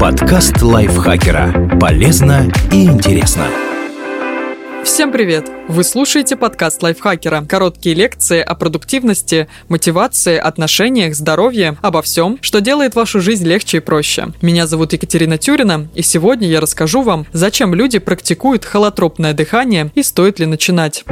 Подкаст лайфхакера. Полезно и интересно. Всем привет! Вы слушаете подкаст лайфхакера. Короткие лекции о продуктивности, мотивации, отношениях, здоровье, обо всем, что делает вашу жизнь легче и проще. Меня зовут Екатерина Тюрина, и сегодня я расскажу вам, зачем люди практикуют холотропное дыхание и стоит ли начинать.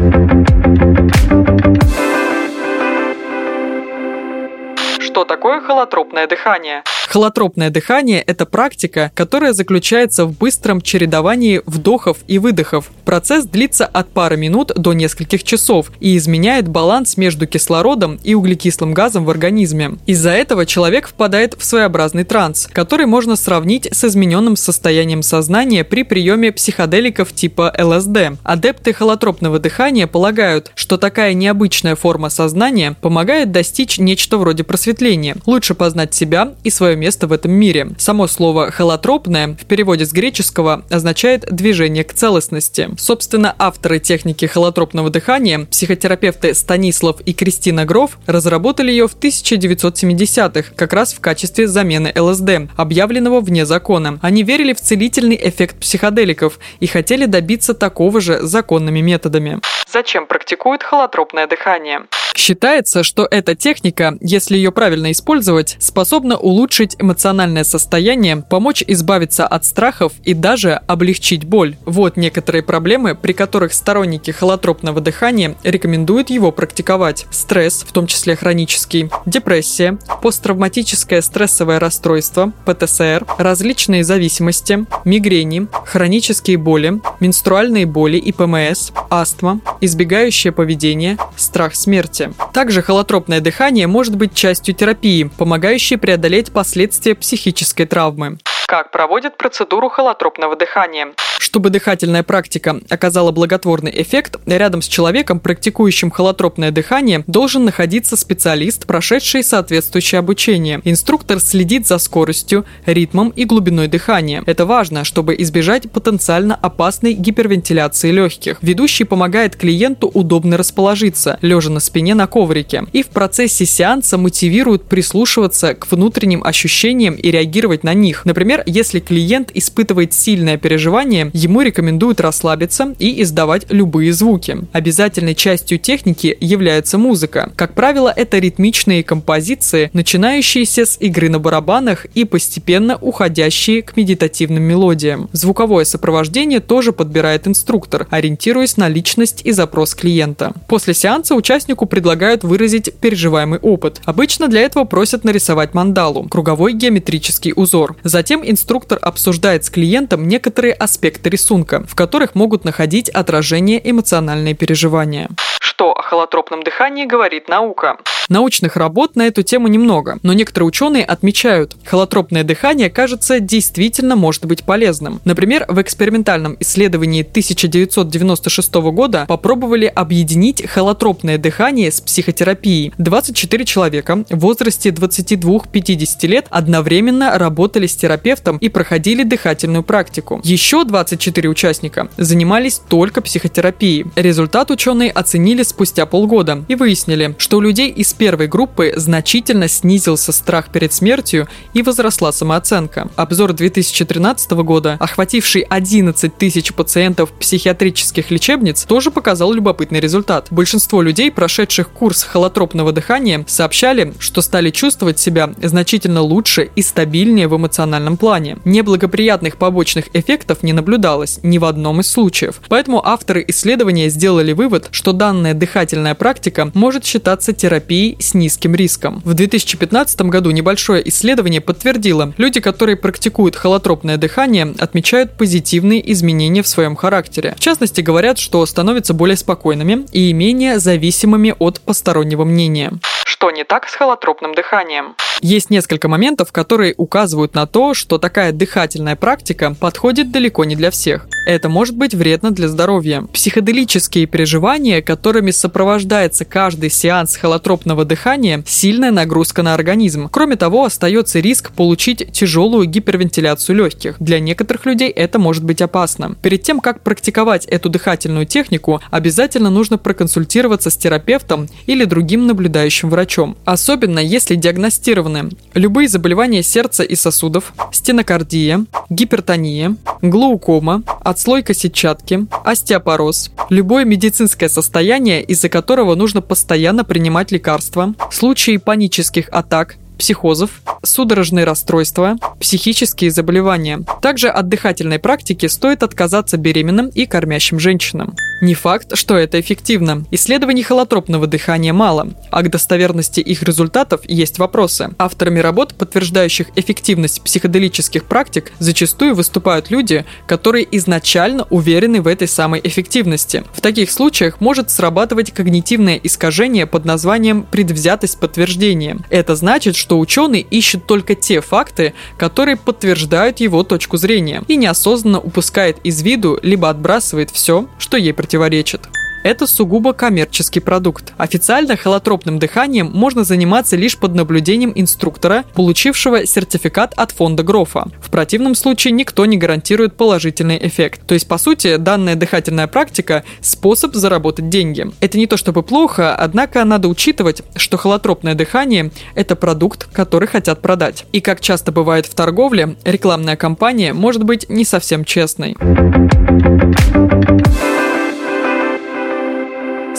Что такое холотропное дыхание? Холотропное дыхание – это практика, которая заключается в быстром чередовании вдохов и выдохов. Процесс длится от пары минут до нескольких часов и изменяет баланс между кислородом и углекислым газом в организме. Из-за этого человек впадает в своеобразный транс, который можно сравнить с измененным состоянием сознания при приеме психоделиков типа ЛСД. Адепты холотропного дыхания полагают, что такая необычная форма сознания помогает достичь нечто вроде просветления, лучше познать себя и свое место в этом мире. Само слово «холотропное» в переводе с греческого означает «движение к целостности». Собственно, авторы техники холотропного дыхания, психотерапевты Станислав и Кристина Гров, разработали ее в 1970-х, как раз в качестве замены ЛСД, объявленного вне закона. Они верили в целительный эффект психоделиков и хотели добиться такого же законными методами. Зачем практикуют холотропное дыхание? Считается, что эта техника, если ее правильно использовать, способна улучшить эмоциональное состояние, помочь избавиться от страхов и даже облегчить боль. Вот некоторые проблемы, при которых сторонники холотропного дыхания рекомендуют его практиковать. Стресс, в том числе хронический, депрессия, посттравматическое стрессовое расстройство, ПТСР, различные зависимости, мигрени, хронические боли, менструальные боли и ПМС, астма, избегающее поведение, страх смерти. Также холотропное дыхание может быть частью терапии, помогающей преодолеть последствия психической травмы. Как проводят процедуру холотропного дыхания? Чтобы дыхательная практика оказала благотворный эффект, рядом с человеком, практикующим холотропное дыхание, должен находиться специалист, прошедший соответствующее обучение. Инструктор следит за скоростью, ритмом и глубиной дыхания. Это важно, чтобы избежать потенциально опасной гипервентиляции легких. Ведущий помогает клиенту удобно расположиться, лежа на спине на коврике, и в процессе сеанса мотивирует прислушиваться к внутренним ощущениям и реагировать на них. Например, Например, если клиент испытывает сильное переживание, ему рекомендуют расслабиться и издавать любые звуки. Обязательной частью техники является музыка. Как правило, это ритмичные композиции, начинающиеся с игры на барабанах и постепенно уходящие к медитативным мелодиям. Звуковое сопровождение тоже подбирает инструктор, ориентируясь на личность и запрос клиента. После сеанса участнику предлагают выразить переживаемый опыт. Обычно для этого просят нарисовать мандалу – круговой геометрический узор. Затем инструктор обсуждает с клиентом некоторые аспекты рисунка, в которых могут находить отражение эмоциональные переживания. Что о холотропном дыхании говорит наука? Научных работ на эту тему немного, но некоторые ученые отмечают, холотропное дыхание, кажется, действительно может быть полезным. Например, в экспериментальном исследовании 1996 года попробовали объединить холотропное дыхание с психотерапией. 24 человека в возрасте 22-50 лет одновременно работали с терапевтом и проходили дыхательную практику. Еще 24 участника занимались только психотерапией. Результат ученые оценили спустя полгода и выяснили, что у людей из первой группы значительно снизился страх перед смертью и возросла самооценка. Обзор 2013 года, охвативший 11 тысяч пациентов психиатрических лечебниц, тоже показал любопытный результат. Большинство людей, прошедших курс холотропного дыхания, сообщали, что стали чувствовать себя значительно лучше и стабильнее в эмоциональном плане. Неблагоприятных побочных эффектов не наблюдалось ни в одном из случаев. Поэтому авторы исследования сделали вывод, что данная дыхательная практика может считаться терапией с низким риском. В 2015 году небольшое исследование подтвердило, люди, которые практикуют холотропное дыхание, отмечают позитивные изменения в своем характере. В частности, говорят, что становятся более спокойными и менее зависимыми от постороннего мнения. Что не так с холотропным дыханием? Есть несколько моментов, которые указывают на то, что такая дыхательная практика подходит далеко не для всех. Это может быть вредно для здоровья. Психоделические переживания, которыми сопровождается каждый сеанс холотропного дыхания, сильная нагрузка на организм. Кроме того, остается риск получить тяжелую гипервентиляцию легких. Для некоторых людей это может быть опасно. Перед тем, как практиковать эту дыхательную технику, обязательно нужно проконсультироваться с терапевтом или другим наблюдающим врачом. Особенно если диагностированы любые заболевания сердца и сосудов, стенокардия, гипертония, глаукома, отслойка сетчатки, остеопороз, любое медицинское состояние, из-за которого нужно постоянно принимать лекарства, случаи панических атак, психозов, судорожные расстройства, психические заболевания. Также от дыхательной практики стоит отказаться беременным и кормящим женщинам. Не факт, что это эффективно. Исследований холотропного дыхания мало, а к достоверности их результатов есть вопросы. Авторами работ, подтверждающих эффективность психоделических практик, зачастую выступают люди, которые изначально уверены в этой самой эффективности. В таких случаях может срабатывать когнитивное искажение под названием предвзятость подтверждения. Это значит, что ученый ищет только те факты, которые подтверждают его точку зрения, и неосознанно упускает из виду либо отбрасывает все, что ей противоречит это сугубо коммерческий продукт. Официально холотропным дыханием можно заниматься лишь под наблюдением инструктора, получившего сертификат от фонда Грофа. В противном случае никто не гарантирует положительный эффект. То есть, по сути, данная дыхательная практика – способ заработать деньги. Это не то чтобы плохо, однако надо учитывать, что холотропное дыхание – это продукт, который хотят продать. И как часто бывает в торговле, рекламная кампания может быть не совсем честной.